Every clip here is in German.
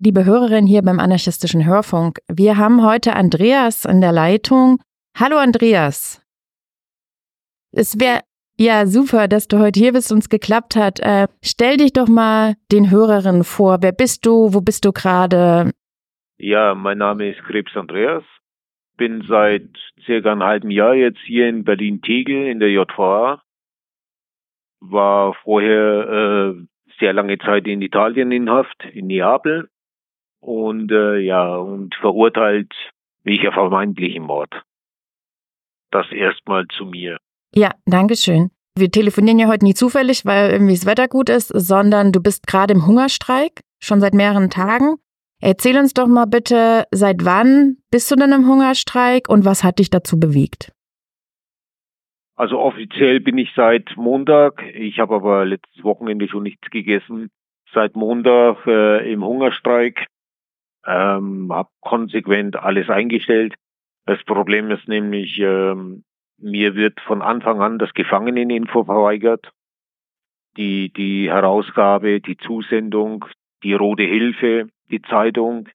liebe Hörerin hier beim anarchistischen Hörfunk. Wir haben heute Andreas in der Leitung. Hallo Andreas. Es wäre ja super, dass du heute hier bist und es geklappt hat. Äh, stell dich doch mal den Hörerinnen vor. Wer bist du? Wo bist du gerade? Ja, mein Name ist Krebs Andreas. Bin seit circa einem halben Jahr jetzt hier in Berlin-Tegel in der JVA. War vorher äh, sehr lange Zeit in Italien in Haft, in Neapel. Und äh, ja, und verurteilt wegen vermeintlichen Mord. Das erstmal zu mir. Ja, danke schön. Wir telefonieren ja heute nie zufällig, weil irgendwie das Wetter gut ist, sondern du bist gerade im Hungerstreik, schon seit mehreren Tagen. Erzähl uns doch mal bitte, seit wann bist du denn im Hungerstreik und was hat dich dazu bewegt? Also offiziell bin ich seit Montag, ich habe aber letztes Wochenende schon nichts gegessen, seit Montag äh, im Hungerstreik, ähm, habe konsequent alles eingestellt. Das Problem ist nämlich, ähm, mir wird von Anfang an das Gefangeneninfo verweigert. Die, die Herausgabe, die Zusendung, die Rote Hilfe, die Zeitung,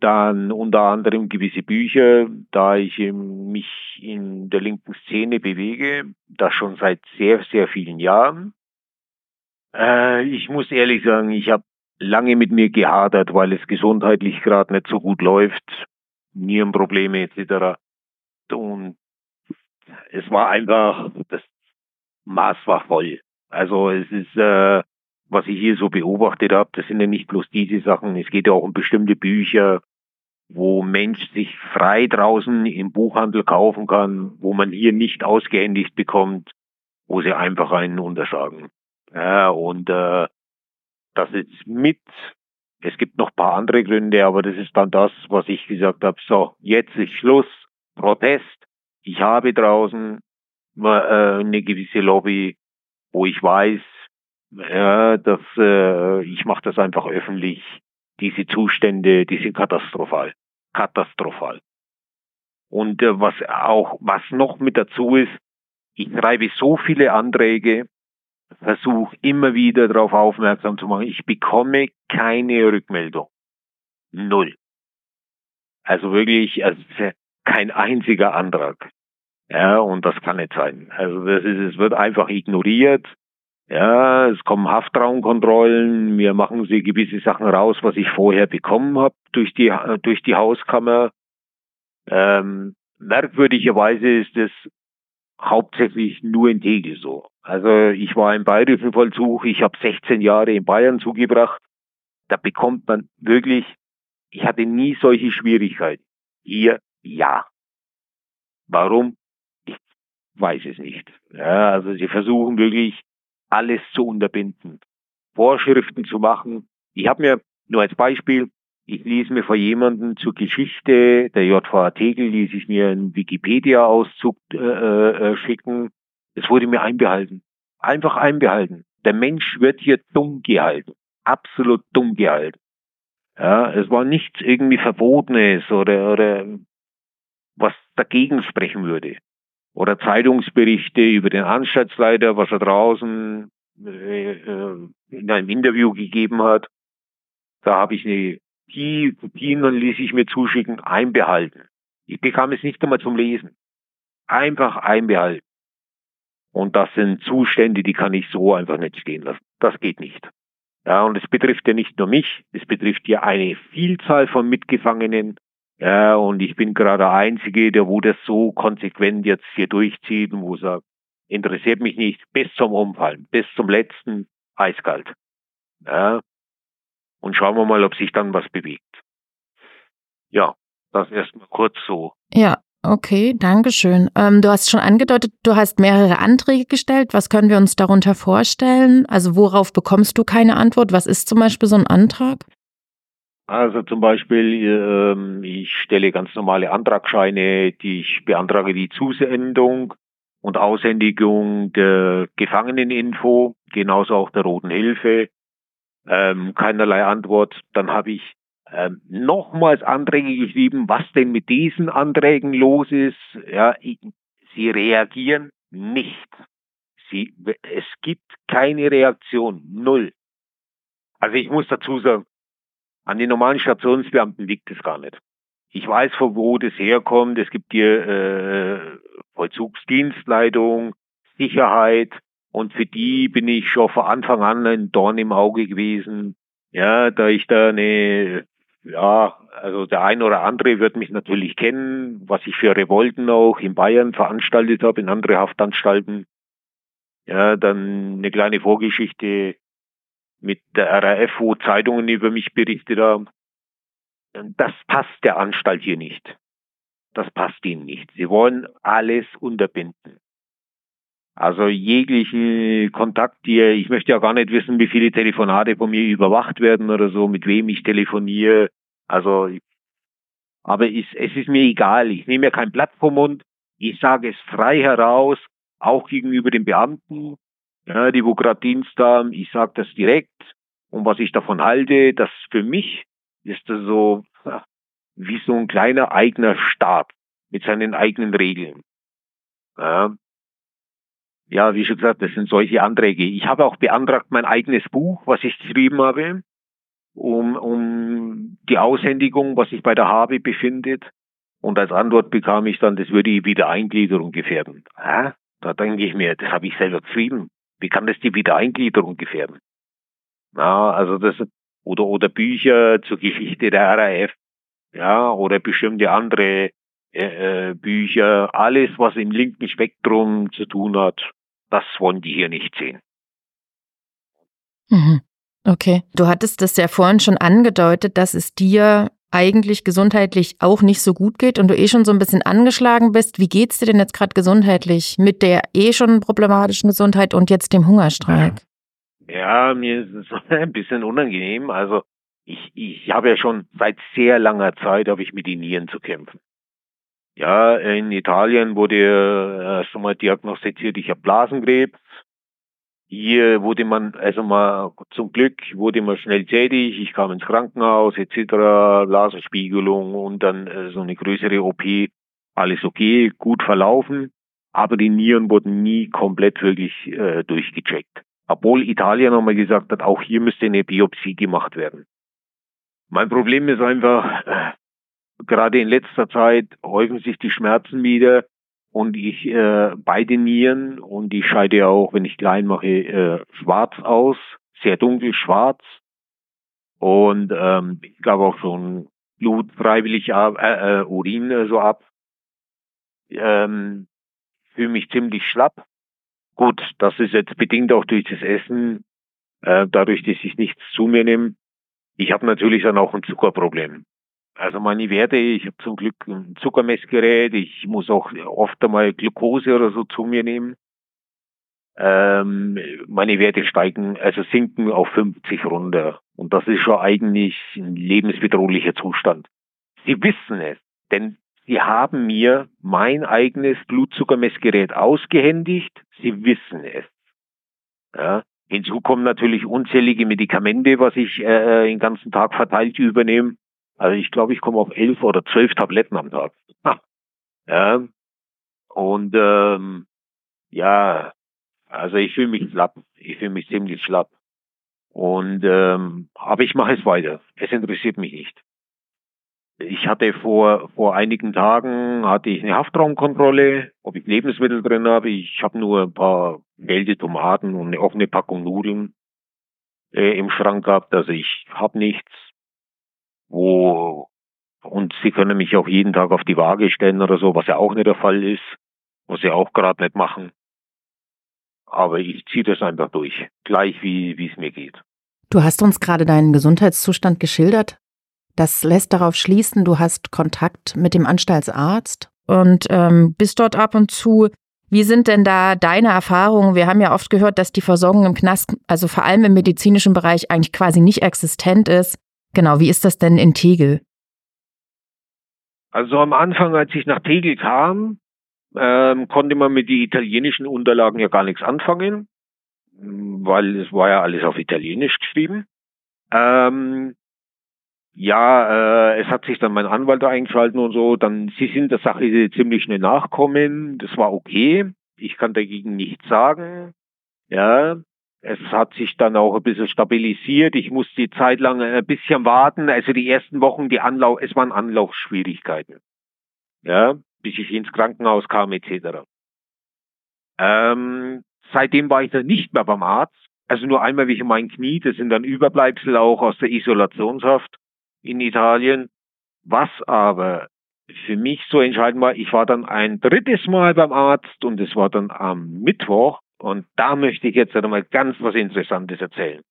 dann unter anderem gewisse Bücher, da ich mich in der linken Szene bewege, das schon seit sehr, sehr vielen Jahren. Äh, ich muss ehrlich sagen, ich habe lange mit mir gehadert, weil es gesundheitlich gerade nicht so gut läuft, Nierenprobleme etc. Und es war einfach, das Maß war voll. Also es ist, äh, was ich hier so beobachtet habe, das sind ja nicht bloß diese Sachen, es geht ja auch um bestimmte Bücher, wo Mensch sich frei draußen im Buchhandel kaufen kann, wo man hier nicht ausgehändigt bekommt, wo sie einfach einen untersagen. Ja, und äh, das ist mit, es gibt noch paar andere Gründe, aber das ist dann das, was ich gesagt habe, so, jetzt ist Schluss, Protest, ich habe draußen äh, eine gewisse Lobby, wo ich weiß, ja, dass äh, ich mache das einfach öffentlich. Diese Zustände, die sind katastrophal, katastrophal. Und äh, was auch, was noch mit dazu ist, ich schreibe so viele Anträge, versuche immer wieder darauf aufmerksam zu machen. Ich bekomme keine Rückmeldung, null. Also wirklich, also kein einziger Antrag. Ja, und das kann nicht sein. Also das ist, es wird einfach ignoriert. Ja, es kommen Haftraumkontrollen, wir machen sie gewisse Sachen raus, was ich vorher bekommen habe durch die durch die Hauskammer. Ähm, merkwürdigerweise ist es hauptsächlich nur in Tegel so. Also ich war im bayerischen Vollzug, ich habe 16 Jahre in Bayern zugebracht. Da bekommt man wirklich, ich hatte nie solche Schwierigkeiten. Hier ja. Warum? Ich weiß es nicht. Ja, also sie versuchen wirklich alles zu unterbinden, Vorschriften zu machen. Ich habe mir nur als Beispiel, ich ließ mir vor jemandem zur Geschichte der JVA Tegel, ließ ich mir einen Wikipedia-Auszug äh, äh, schicken. Es wurde mir einbehalten. Einfach einbehalten. Der Mensch wird hier dumm gehalten. Absolut dumm gehalten. Ja, es war nichts irgendwie Verbotenes oder, oder was dagegen sprechen würde. Oder Zeitungsberichte über den Anstaltsleiter, was er draußen äh, äh, in einem Interview gegeben hat. Da habe ich eine, die Kopien dann ließ ich mir zuschicken, einbehalten. Ich bekam es nicht einmal zum Lesen. Einfach einbehalten. Und das sind Zustände, die kann ich so einfach nicht stehen lassen. Das geht nicht. Ja, und es betrifft ja nicht nur mich, es betrifft ja eine Vielzahl von Mitgefangenen, ja, und ich bin gerade der Einzige, der wo das so konsequent jetzt hier durchzieht und wo sagt, interessiert mich nicht, bis zum Umfallen, bis zum letzten eiskalt. Ja. Und schauen wir mal, ob sich dann was bewegt. Ja, das erstmal kurz so. Ja, okay, danke schön. Ähm, du hast schon angedeutet, du hast mehrere Anträge gestellt. Was können wir uns darunter vorstellen? Also worauf bekommst du keine Antwort? Was ist zum Beispiel so ein Antrag? Also zum Beispiel, ähm, ich stelle ganz normale Antragsscheine, die ich beantrage die Zusendung und Aushändigung der Gefangeneninfo, genauso auch der Roten Hilfe. Ähm, keinerlei Antwort. Dann habe ich ähm, nochmals Anträge geschrieben, was denn mit diesen Anträgen los ist. Ja, sie reagieren nicht. Sie, es gibt keine Reaktion, null. Also ich muss dazu sagen, An den normalen Stationsbeamten liegt es gar nicht. Ich weiß, von wo das herkommt. Es gibt hier äh, Vollzugsdienstleitung, Sicherheit. Und für die bin ich schon von Anfang an ein Dorn im Auge gewesen. Ja, da ich da eine, ja, also der ein oder andere wird mich natürlich kennen, was ich für Revolten auch in Bayern veranstaltet habe, in andere Haftanstalten. Ja, dann eine kleine Vorgeschichte mit der RAF, wo Zeitungen über mich berichtet haben. Das passt der Anstalt hier nicht. Das passt ihnen nicht. Sie wollen alles unterbinden. Also jegliche Kontakt hier, ich möchte ja gar nicht wissen, wie viele Telefonate von mir überwacht werden oder so, mit wem ich telefoniere. Also, aber ich, es ist mir egal. Ich nehme ja kein Blatt vom Mund. Ich sage es frei heraus, auch gegenüber den Beamten, ja, die wo gerade Dienst haben. Ich sage das direkt. Und was ich davon halte, das für mich ist das so wie so ein kleiner eigener Staat mit seinen eigenen Regeln. Ja, ja, wie schon gesagt, das sind solche Anträge. Ich habe auch beantragt mein eigenes Buch, was ich geschrieben habe, um, um die Aushändigung, was sich bei der Habe befindet. Und als Antwort bekam ich dann, das würde die Wiedereingliederung gefährden. Hä? Da denke ich mir, das habe ich selber geschrieben. Wie kann das die Wiedereingliederung gefährden? Na, also das, oder, oder Bücher zur Geschichte der RAF, ja, oder bestimmte andere äh, äh, Bücher, alles, was im linken Spektrum zu tun hat, das wollen die hier nicht sehen. Mhm. Okay. Du hattest das ja vorhin schon angedeutet, dass es dir eigentlich gesundheitlich auch nicht so gut geht und du eh schon so ein bisschen angeschlagen bist. Wie geht's dir denn jetzt gerade gesundheitlich mit der eh schon problematischen Gesundheit und jetzt dem Hungerstreik? Ja, mir ist es ein bisschen unangenehm. Also ich, ich habe ja schon seit sehr langer Zeit habe ich mit den Nieren zu kämpfen. Ja, in Italien wurde erst einmal diagnostiziert, ich habe Blasenkrebs. Hier wurde man, also mal zum Glück wurde man schnell tätig. Ich kam ins Krankenhaus etc. Blasenspiegelung und dann äh, so eine größere OP. Alles okay, gut verlaufen, aber die Nieren wurden nie komplett wirklich äh, durchgecheckt. Obwohl Italien nochmal gesagt hat, auch hier müsste eine Biopsie gemacht werden. Mein Problem ist einfach, äh, gerade in letzter Zeit häufen sich die Schmerzen wieder und ich äh, beide Nieren und ich scheide auch, wenn ich klein mache, äh, schwarz aus, sehr dunkel schwarz und ähm, ich gab auch schon Blut freiwillig ab, äh, äh, Urin äh, so ab. Ähm, fühle mich ziemlich schlapp. Gut, das ist jetzt bedingt auch durch das Essen, äh, dadurch, dass ich nichts zu mir nehme. Ich habe natürlich dann auch ein Zuckerproblem. Also meine Werte, ich habe zum Glück ein Zuckermessgerät, ich muss auch oft einmal Glucose oder so zu mir nehmen. Ähm, meine Werte steigen, also sinken auf 50 runter. Und das ist schon eigentlich ein lebensbedrohlicher Zustand. Sie wissen es, denn sie haben mir mein eigenes Blutzuckermessgerät ausgehändigt. Sie wissen es. Ja. Hinzu kommen natürlich unzählige Medikamente, was ich äh, den ganzen Tag verteilt übernehme. Also ich glaube, ich komme auf elf oder zwölf Tabletten am Tag. Ha. Ja. Und ähm, ja, also ich fühle mich schlapp. Ich fühle mich ziemlich schlapp. Und ähm, aber ich mache es weiter. Es interessiert mich nicht. Ich hatte vor vor einigen Tagen hatte ich eine Haftraumkontrolle, ob ich Lebensmittel drin habe. Ich habe nur ein paar gelbe Tomaten und eine offene Packung Nudeln äh, im Schrank gehabt. Also ich habe nichts wo und sie können mich auch jeden Tag auf die Waage stellen oder so, was ja auch nicht der Fall ist, was sie auch gerade nicht machen. Aber ich ziehe das einfach durch, gleich wie wie es mir geht. Du hast uns gerade deinen Gesundheitszustand geschildert. Das lässt darauf schließen, du hast Kontakt mit dem Anstaltsarzt und ähm, bist dort ab und zu. Wie sind denn da deine Erfahrungen? Wir haben ja oft gehört, dass die Versorgung im Knast, also vor allem im medizinischen Bereich, eigentlich quasi nicht existent ist. Genau, wie ist das denn in Tegel? Also am Anfang, als ich nach Tegel kam, ähm, konnte man mit den italienischen Unterlagen ja gar nichts anfangen, weil es war ja alles auf Italienisch geschrieben. Ähm, ja, äh, es hat sich dann mein Anwalt eingeschalten und so. Dann, sie sind der Sache ziemlich schnell nachkommen. Das war okay. Ich kann dagegen nichts sagen. Ja, Es hat sich dann auch ein bisschen stabilisiert. Ich musste die Zeit lang ein bisschen warten. Also die ersten Wochen, die Anlauf, es waren Anlaufschwierigkeiten. Ja, bis ich ins Krankenhaus kam, etc. Ähm, seitdem war ich dann nicht mehr beim Arzt. Also nur einmal wegen mein Knie. Das sind dann Überbleibsel auch aus der Isolationshaft in Italien. Was aber für mich so entscheidend war, ich war dann ein drittes Mal beim Arzt und es war dann am Mittwoch und da möchte ich jetzt einmal ganz was Interessantes erzählen.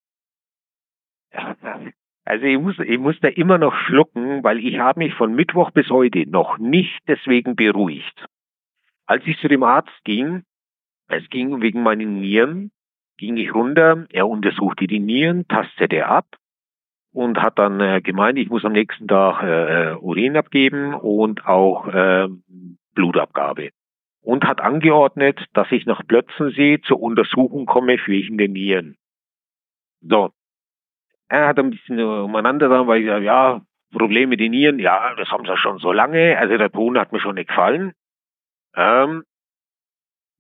Also ich muss, ich muss da immer noch schlucken, weil ich habe mich von Mittwoch bis heute noch nicht deswegen beruhigt. Als ich zu dem Arzt ging, es ging wegen meinen Nieren, ging ich runter, er untersuchte die Nieren, tastete ab und hat dann äh, gemeint, ich muss am nächsten Tag äh, Urin abgeben und auch äh, Blutabgabe. Und hat angeordnet, dass ich nach Plötzensee zur Untersuchung komme für den Nieren. So. Er hat ein bisschen umeinander dann, weil ich sage, ja, Probleme mit den Nieren, ja, das haben sie schon so lange. Also der Ton hat mir schon nicht gefallen. Ähm,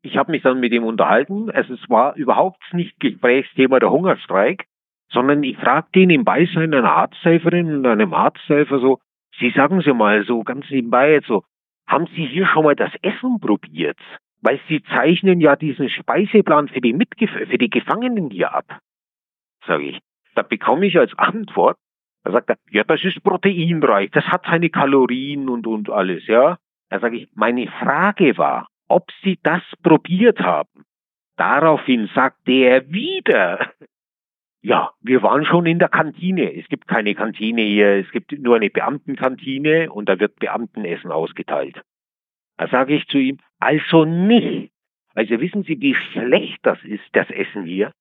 ich habe mich dann mit ihm unterhalten. Also es war überhaupt nicht Gesprächsthema der Hungerstreik, sondern ich fragte ihn im Beisein einer Arzthelferin und einem Arzthelfer so, Sie sagen Sie mal so ganz nebenbei so, haben Sie hier schon mal das Essen probiert? Weil Sie zeichnen ja diesen Speiseplan für die, Mitgef für die Gefangenen hier ab. Sage ich. Da bekomme ich als Antwort, da sagt er, ja, das ist proteinreich, das hat seine Kalorien und, und alles, ja. Da sage ich, meine Frage war, ob Sie das probiert haben. Daraufhin sagte er wieder, ja, wir waren schon in der Kantine. Es gibt keine Kantine hier, es gibt nur eine Beamtenkantine und da wird Beamtenessen ausgeteilt. Da sage ich zu ihm, also nicht. Also wissen Sie, wie schlecht das ist, das Essen hier?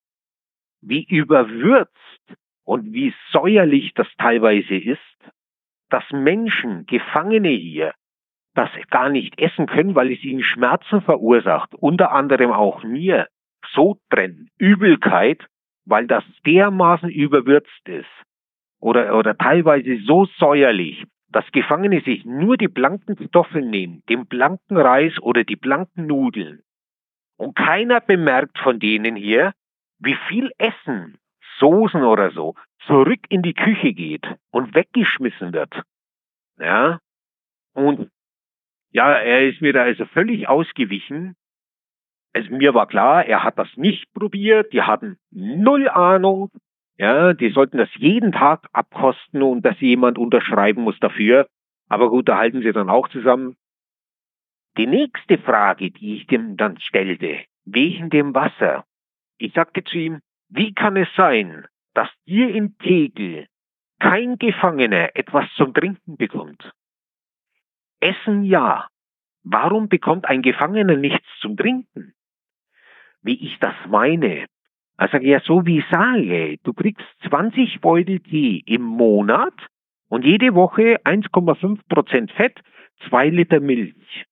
Wie überwürzt und wie säuerlich das teilweise ist, dass Menschen, Gefangene hier, das gar nicht essen können, weil es ihnen Schmerzen verursacht, unter anderem auch mir, Sodbrennen, Übelkeit weil das dermaßen überwürzt ist oder, oder teilweise so säuerlich, dass Gefangene sich nur die blanken Kartoffeln nehmen, den blanken Reis oder die blanken Nudeln. Und keiner bemerkt von denen hier, wie viel Essen, Soßen oder so, zurück in die Küche geht und weggeschmissen wird. Ja. Und ja, er ist mir da also völlig ausgewichen also mir war klar, er hat das nicht probiert, die hatten null Ahnung, ja, die sollten das jeden Tag abkosten und dass jemand unterschreiben muss dafür. Aber gut, da halten sie dann auch zusammen. Die nächste Frage, die ich dem dann stellte, wegen dem Wasser. Ich sagte zu ihm, wie kann es sein, dass hier in Tegel kein Gefangener etwas zum Trinken bekommt? Essen ja. Warum bekommt ein Gefangener nichts zum Trinken? Wie ich das meine. Also ja, so wie ich sage, du kriegst 20 Beutel Tee im Monat und jede Woche 1,5 Prozent Fett, zwei Liter Milch.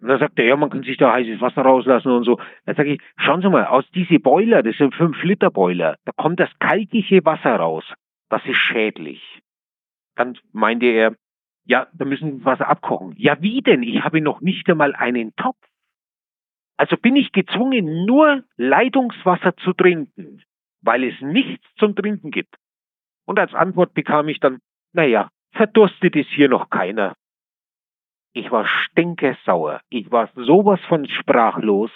Und dann sagt er, ja, man kann sich da heißes Wasser rauslassen und so. Dann sage ich, schauen Sie mal, aus diese Boiler, das sind 5 Liter Boiler, da kommt das kalkige Wasser raus. Das ist schädlich. Dann meinte er, ja, da müssen wir Wasser abkochen. Ja, wie denn? Ich habe noch nicht einmal einen Topf. Also bin ich gezwungen, nur Leitungswasser zu trinken, weil es nichts zum Trinken gibt. Und als Antwort bekam ich dann, naja, verdurstet ist hier noch keiner. Ich war stinkesauer. Ich war sowas von sprachlos.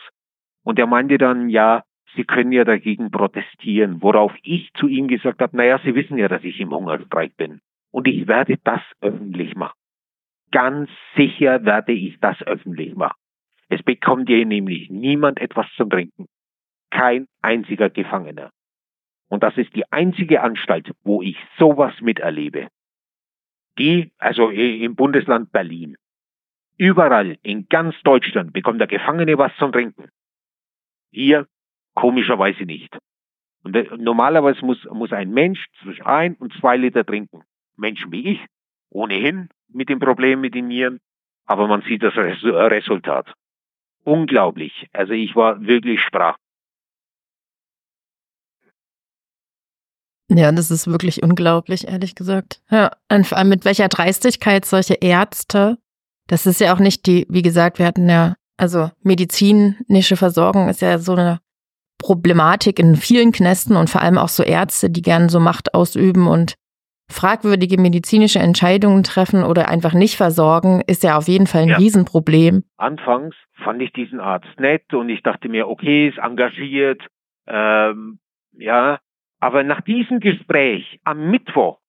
Und er meinte dann, ja, Sie können ja dagegen protestieren, worauf ich zu ihm gesagt habe, naja, Sie wissen ja, dass ich im Hungerstreik bin. Und ich werde das öffentlich machen. Ganz sicher werde ich das öffentlich machen. Es bekommt hier nämlich niemand etwas zum Trinken. Kein einziger Gefangener. Und das ist die einzige Anstalt, wo ich sowas miterlebe. Die, also im Bundesland Berlin. Überall in ganz Deutschland bekommt der Gefangene was zum Trinken. Hier komischerweise nicht. Und äh, normalerweise muss, muss ein Mensch zwischen ein und zwei Liter trinken. Menschen wie ich, ohnehin mit dem Problem mit den Nieren, aber man sieht das Resultat unglaublich. Also ich war wirklich sprach. Ja, das ist wirklich unglaublich, ehrlich gesagt. Ja, und vor allem mit welcher Dreistigkeit solche Ärzte, das ist ja auch nicht die, wie gesagt, wir hatten ja, also medizinische Versorgung ist ja so eine Problematik in vielen Knästen und vor allem auch so Ärzte, die gern so Macht ausüben und fragwürdige medizinische Entscheidungen treffen oder einfach nicht versorgen, ist ja auf jeden Fall ein ja. Riesenproblem. Anfangs fand ich diesen Arzt nett und ich dachte mir, okay, ist engagiert, ähm, ja. Aber nach diesem Gespräch am Mittwoch,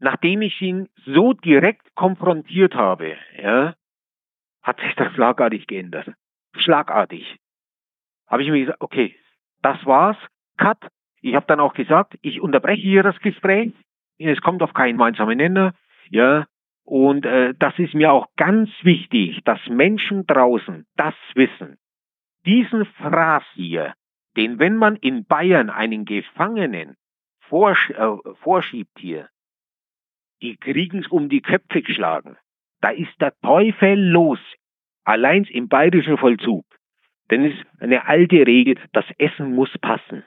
nachdem ich ihn so direkt konfrontiert habe, ja, hat sich das schlagartig geändert. Schlagartig. Habe ich mir gesagt, okay, das war's, cut. Ich habe dann auch gesagt, ich unterbreche hier das Gespräch. Es kommt auf keinen gemeinsamen Nenner. Ja, und äh, das ist mir auch ganz wichtig, dass Menschen draußen das wissen. Diesen Phras hier, den wenn man in Bayern einen Gefangenen vorsch äh, vorschiebt hier, die kriegen's um die Köpfe geschlagen. Da ist der Teufel los. Allein im bayerischen Vollzug. Denn es ist eine alte Regel, das Essen muss passen.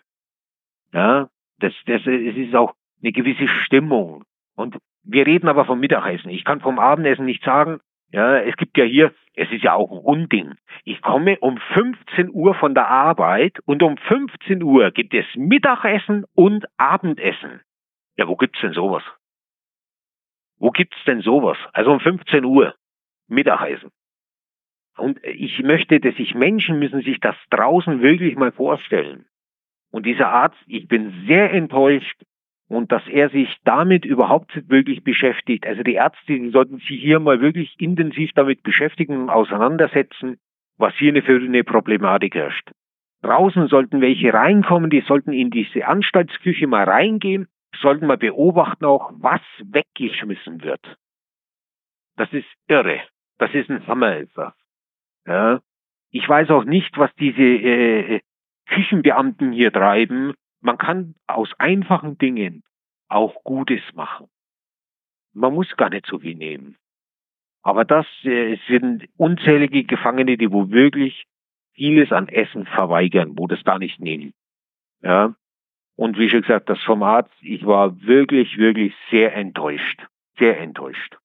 Ja, das, das, es ist auch eine gewisse Stimmung. Und wir reden aber vom Mittagessen. Ich kann vom Abendessen nicht sagen, ja, es gibt ja hier, es ist ja auch ein Unding. Ich komme um 15 Uhr von der Arbeit und um 15 Uhr gibt es Mittagessen und Abendessen. Ja, wo gibt's denn sowas? Wo gibt's denn sowas? Also um 15 Uhr Mittagessen. Und ich möchte, dass sich Menschen müssen sich das draußen wirklich mal vorstellen. Und dieser Arzt, ich bin sehr enttäuscht und dass er sich damit überhaupt wirklich beschäftigt. Also die Ärzte, die sollten sich hier mal wirklich intensiv damit beschäftigen und auseinandersetzen, was hier eine für eine Problematik herrscht. Draußen sollten welche reinkommen, die sollten in diese Anstaltsküche mal reingehen, sollten mal beobachten auch, was weggeschmissen wird. Das ist irre. Das ist ein Hammer. Ja. Ich weiß auch nicht, was diese äh, Küchenbeamten hier treiben. Man kann aus einfachen Dingen auch Gutes machen. Man muss gar nicht so viel nehmen. Aber das äh, sind unzählige Gefangene, die wo wirklich vieles an Essen verweigern, wo das gar nicht nehmen. Ja. Und wie schon gesagt, das vom Arzt, ich war wirklich, wirklich sehr enttäuscht. Sehr enttäuscht.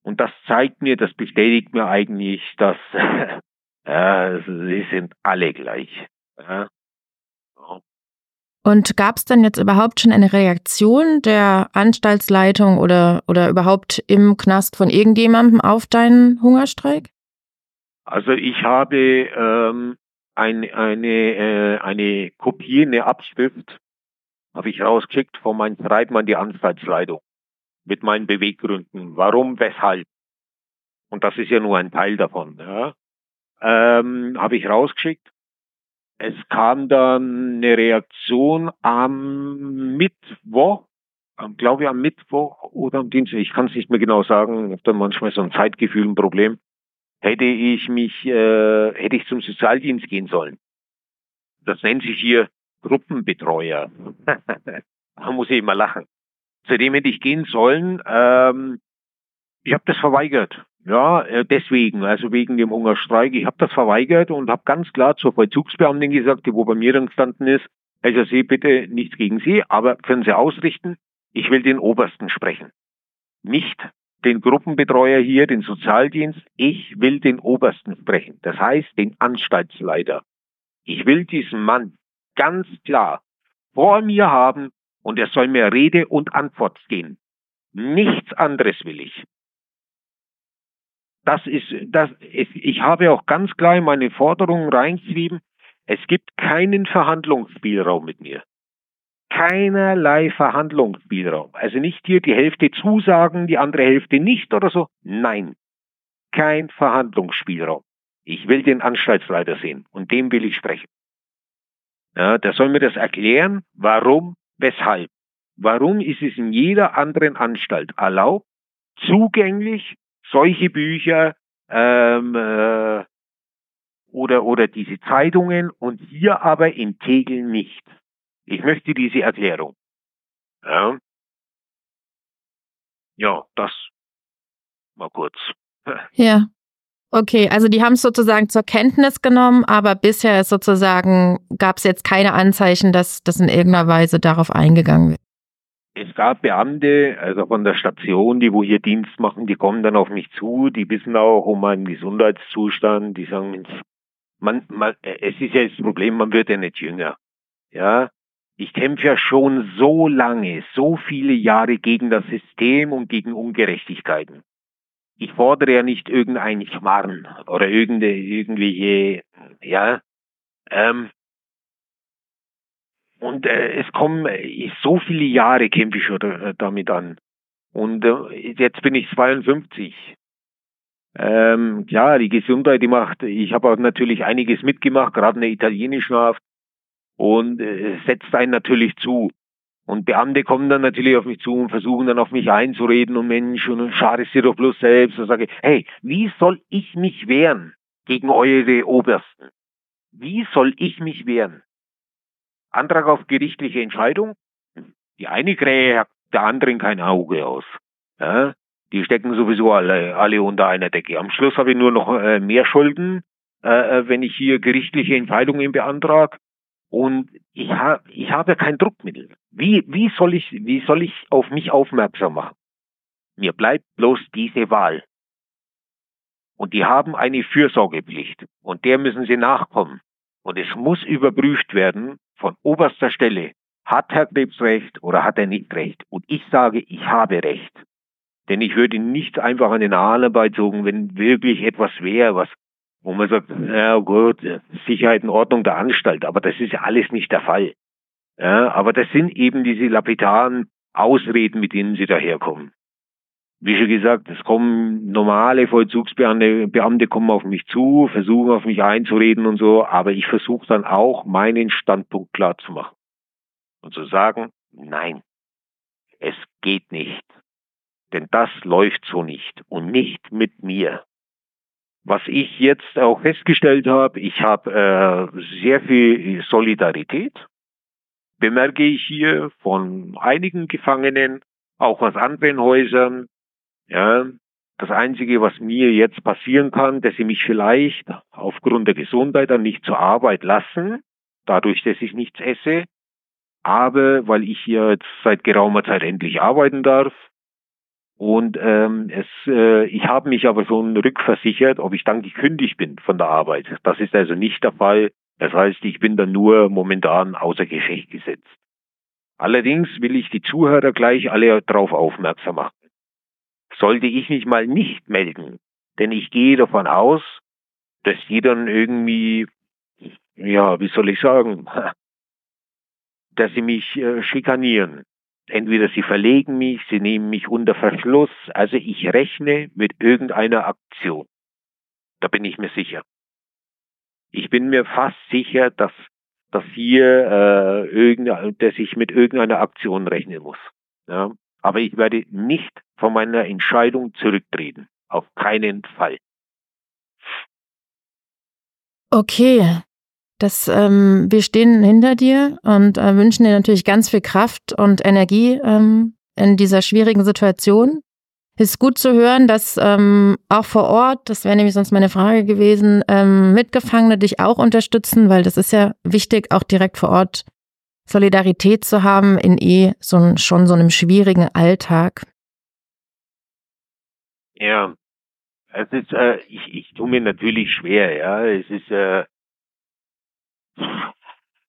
Und das zeigt mir, das bestätigt mir eigentlich, dass ja, sie sind alle gleich. Ja. Und gab es dann jetzt überhaupt schon eine Reaktion der Anstaltsleitung oder, oder überhaupt im Knast von irgendjemandem auf deinen Hungerstreik? Also ich habe ähm, ein, eine, äh, eine Kopie, eine Abschrift, habe ich rausgeschickt von meinem Schreiben an die Anstaltsleitung mit meinen Beweggründen. Warum, weshalb? Und das ist ja nur ein Teil davon. Ja. Ähm, habe ich rausgeschickt es kam dann eine Reaktion am Mittwoch, glaube ich am Mittwoch oder am Dienstag, ich kann es nicht mehr genau sagen, ich habe da manchmal so ein Zeitgefühl, ein Problem, hätte ich mich, äh, hätte ich zum Sozialdienst gehen sollen. Das nennt sich hier Gruppenbetreuer. da muss ich immer lachen. Zudem hätte ich gehen sollen. Ähm, ich habe das verweigert. Ja, äh, deswegen, also wegen dem Hungerstreik. Ich habe das verweigert und habe ganz klar zur Vollzugsbeamtin gesagt, die wo bei mir dann gestanden ist, also Sie bitte nichts gegen Sie, aber können Sie ausrichten, ich will den Obersten sprechen. Nicht den Gruppenbetreuer hier, den Sozialdienst, ich will den Obersten sprechen. Das heißt, den Anstaltsleiter. Ich will diesen Mann ganz klar vor mir haben und er soll mir Rede und Antwort geben. Nichts anderes will ich das ist, das ich habe auch ganz klar in meine Forderungen reingeschrieben, es gibt keinen Verhandlungsspielraum mit mir. Keinerlei Verhandlungsspielraum. Also nicht hier die Hälfte zusagen, die andere Hälfte nicht oder so. Nein. Kein Verhandlungsspielraum. Ich will den Anstaltsleiter sehen und dem will ich sprechen. Ja, der soll mir das erklären, warum, weshalb. Warum ist es in jeder anderen Anstalt erlaubt, zugänglich solche Bücher ähm, äh, oder, oder diese Zeitungen und hier aber in Tegel nicht. Ich möchte diese Erklärung. Ja, ja das mal kurz. Ja. Okay, also die haben es sozusagen zur Kenntnis genommen, aber bisher ist sozusagen, gab es jetzt keine Anzeichen, dass das in irgendeiner Weise darauf eingegangen wird. Es gab Beamte, also von der Station, die wo hier Dienst machen, die kommen dann auf mich zu, die wissen auch um meinen Gesundheitszustand, die sagen, man, man, es ist ja das Problem, man wird ja nicht jünger. Ja, ich kämpfe ja schon so lange, so viele Jahre gegen das System und gegen Ungerechtigkeiten. Ich fordere ja nicht irgendeinen Schmarrn oder irgende, irgendwelche, ja, ähm, und äh, es kommen äh, so viele Jahre kämpfe ich schon äh, damit an. Und äh, jetzt bin ich 52. Ähm, ja, die Gesundheit, die macht, ich habe auch natürlich einiges mitgemacht, gerade in der italienischen Haft. Und äh, setzt einen natürlich zu. Und Beamte kommen dann natürlich auf mich zu und versuchen dann auf mich einzureden und Mensch, und schadest dir doch bloß selbst. Und sage, hey, wie soll ich mich wehren gegen eure Obersten? Wie soll ich mich wehren? Antrag auf gerichtliche Entscheidung. Die eine Krähe der anderen kein Auge aus. Ja? Die stecken sowieso alle, alle unter einer Decke. Am Schluss habe ich nur noch äh, mehr Schulden, äh, äh wenn ich hier gerichtliche Entscheidungen beantrage. Und ich habe ich habe kein Druckmittel. Wie, wie soll ich, wie soll ich auf mich aufmerksam machen? Mir bleibt bloß diese Wahl. Und die haben eine Fürsorgepflicht. Und der müssen sie nachkommen. Und es muss überprüft werden von oberster Stelle. Hat Herr Krebs recht oder hat er nicht recht? Und ich sage, ich habe recht. Denn ich würde nicht einfach an den Haaren beizogen, wenn wirklich etwas wäre, was, wo man sagt, ja gut, Sicherheit und Ordnung der Anstalt. Aber das ist ja alles nicht der Fall. Ja, aber das sind eben diese lapidaren Ausreden, mit denen sie daherkommen. Wie schon gesagt, es kommen normale Vollzugsbeamte Beamte kommen auf mich zu, versuchen auf mich einzureden und so, aber ich versuche dann auch meinen Standpunkt klar zu machen und zu sagen, nein, es geht nicht. Denn das läuft so nicht und nicht mit mir. Was ich jetzt auch festgestellt habe, ich habe äh, sehr viel Solidarität, bemerke ich hier von einigen Gefangenen, auch aus anderen Häusern. Ja, das Einzige, was mir jetzt passieren kann, dass sie mich vielleicht aufgrund der Gesundheit dann nicht zur Arbeit lassen, dadurch, dass ich nichts esse, aber weil ich hier jetzt seit geraumer Zeit endlich arbeiten darf, und ähm, es, äh, ich habe mich aber schon rückversichert, ob ich dann gekündigt bin von der Arbeit. Das ist also nicht der Fall. Das heißt, ich bin dann nur momentan außer Gefecht gesetzt. Allerdings will ich die Zuhörer gleich alle darauf aufmerksam machen. Sollte ich mich mal nicht melden, denn ich gehe davon aus, dass die dann irgendwie, ja, wie soll ich sagen, dass sie mich äh, schikanieren. Entweder sie verlegen mich, sie nehmen mich unter Verschluss. Also ich rechne mit irgendeiner Aktion. Da bin ich mir sicher. Ich bin mir fast sicher, dass, dass hier äh, irgendein, dass ich mit irgendeiner Aktion rechnen muss. Ja? Aber ich werde nicht von meiner Entscheidung zurücktreten. Auf keinen Fall. Okay, das, ähm, wir stehen hinter dir und äh, wünschen dir natürlich ganz viel Kraft und Energie ähm, in dieser schwierigen Situation. Ist gut zu hören, dass ähm, auch vor Ort, das wäre nämlich sonst meine Frage gewesen, ähm, Mitgefangene dich auch unterstützen, weil das ist ja wichtig, auch direkt vor Ort Solidarität zu haben in eh so schon so einem schwierigen Alltag. Ja, es ist, äh, ich, ich tue mir natürlich schwer, ja. Es ist, äh,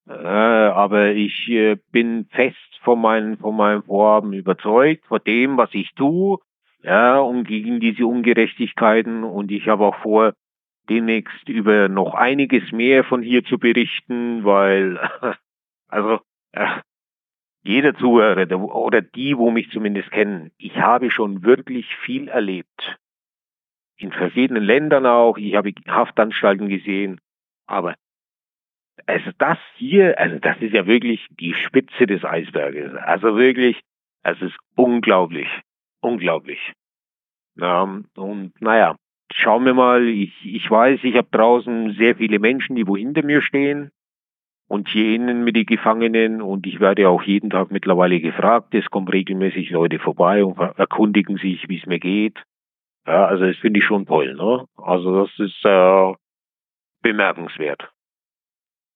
äh, aber ich äh, bin fest von meinem, von meinem Vorhaben überzeugt, von dem, was ich tue, ja, und gegen diese Ungerechtigkeiten. Und ich habe auch vor, demnächst über noch einiges mehr von hier zu berichten, weil, also, äh, jeder Zuhörer oder die, wo mich zumindest kennen, ich habe schon wirklich viel erlebt. In verschiedenen Ländern auch. Ich habe Haftanstalten gesehen. Aber also das hier, also das ist ja wirklich die Spitze des Eisberges. Also wirklich, es ist unglaublich, unglaublich. Ja, und naja, schauen wir mal, ich, ich weiß, ich habe draußen sehr viele Menschen, die wo hinter mir stehen und innen mit den Gefangenen und ich werde auch jeden Tag mittlerweile gefragt, es kommen regelmäßig Leute vorbei und erkundigen sich, wie es mir geht. Ja, also das finde ich schon toll, ne? Also das ist äh, bemerkenswert.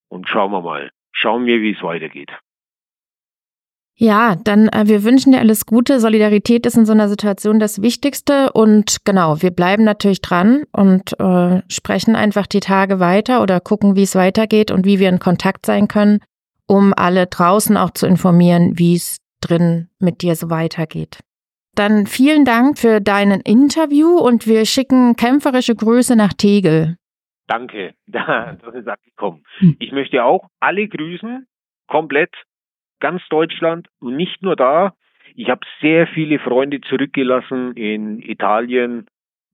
Und schauen wir mal. Schauen wir, wie es weitergeht. Ja, dann äh, wir wünschen dir alles Gute. Solidarität ist in so einer Situation das Wichtigste und genau, wir bleiben natürlich dran und äh, sprechen einfach die Tage weiter oder gucken, wie es weitergeht und wie wir in Kontakt sein können, um alle draußen auch zu informieren, wie es drin mit dir so weitergeht. Dann vielen Dank für deinen Interview und wir schicken kämpferische Grüße nach Tegel. Danke, das ist angekommen. Hm. Ich möchte auch alle grüßen, komplett ganz Deutschland und nicht nur da. Ich habe sehr viele Freunde zurückgelassen in Italien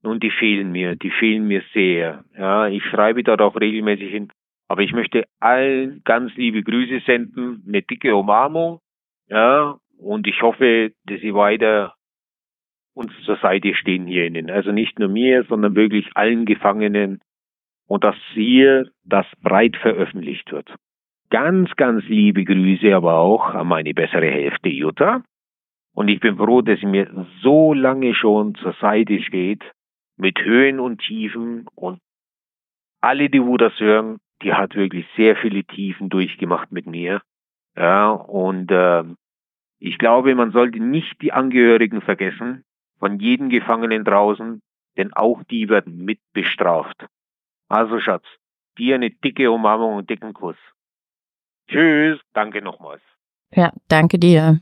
und die fehlen mir, die fehlen mir sehr. Ja, ich schreibe dort auch regelmäßig hin. Aber ich möchte allen ganz liebe Grüße senden, eine dicke Umarmung. Ja, und ich hoffe, dass sie weiter uns zur Seite stehen hier innen. Also nicht nur mir, sondern wirklich allen Gefangenen und dass hier das breit veröffentlicht wird. Ganz, ganz liebe Grüße aber auch an meine bessere Hälfte Jutta. Und ich bin froh, dass sie mir so lange schon zur Seite steht, mit Höhen und Tiefen. Und alle, die wo das hören, die hat wirklich sehr viele Tiefen durchgemacht mit mir. Ja, und äh, ich glaube, man sollte nicht die Angehörigen vergessen von jedem Gefangenen draußen, denn auch die werden mit bestraft. Also Schatz, dir eine dicke Umarmung und dicken Kuss. Tschüss, danke nochmals. Ja, danke dir.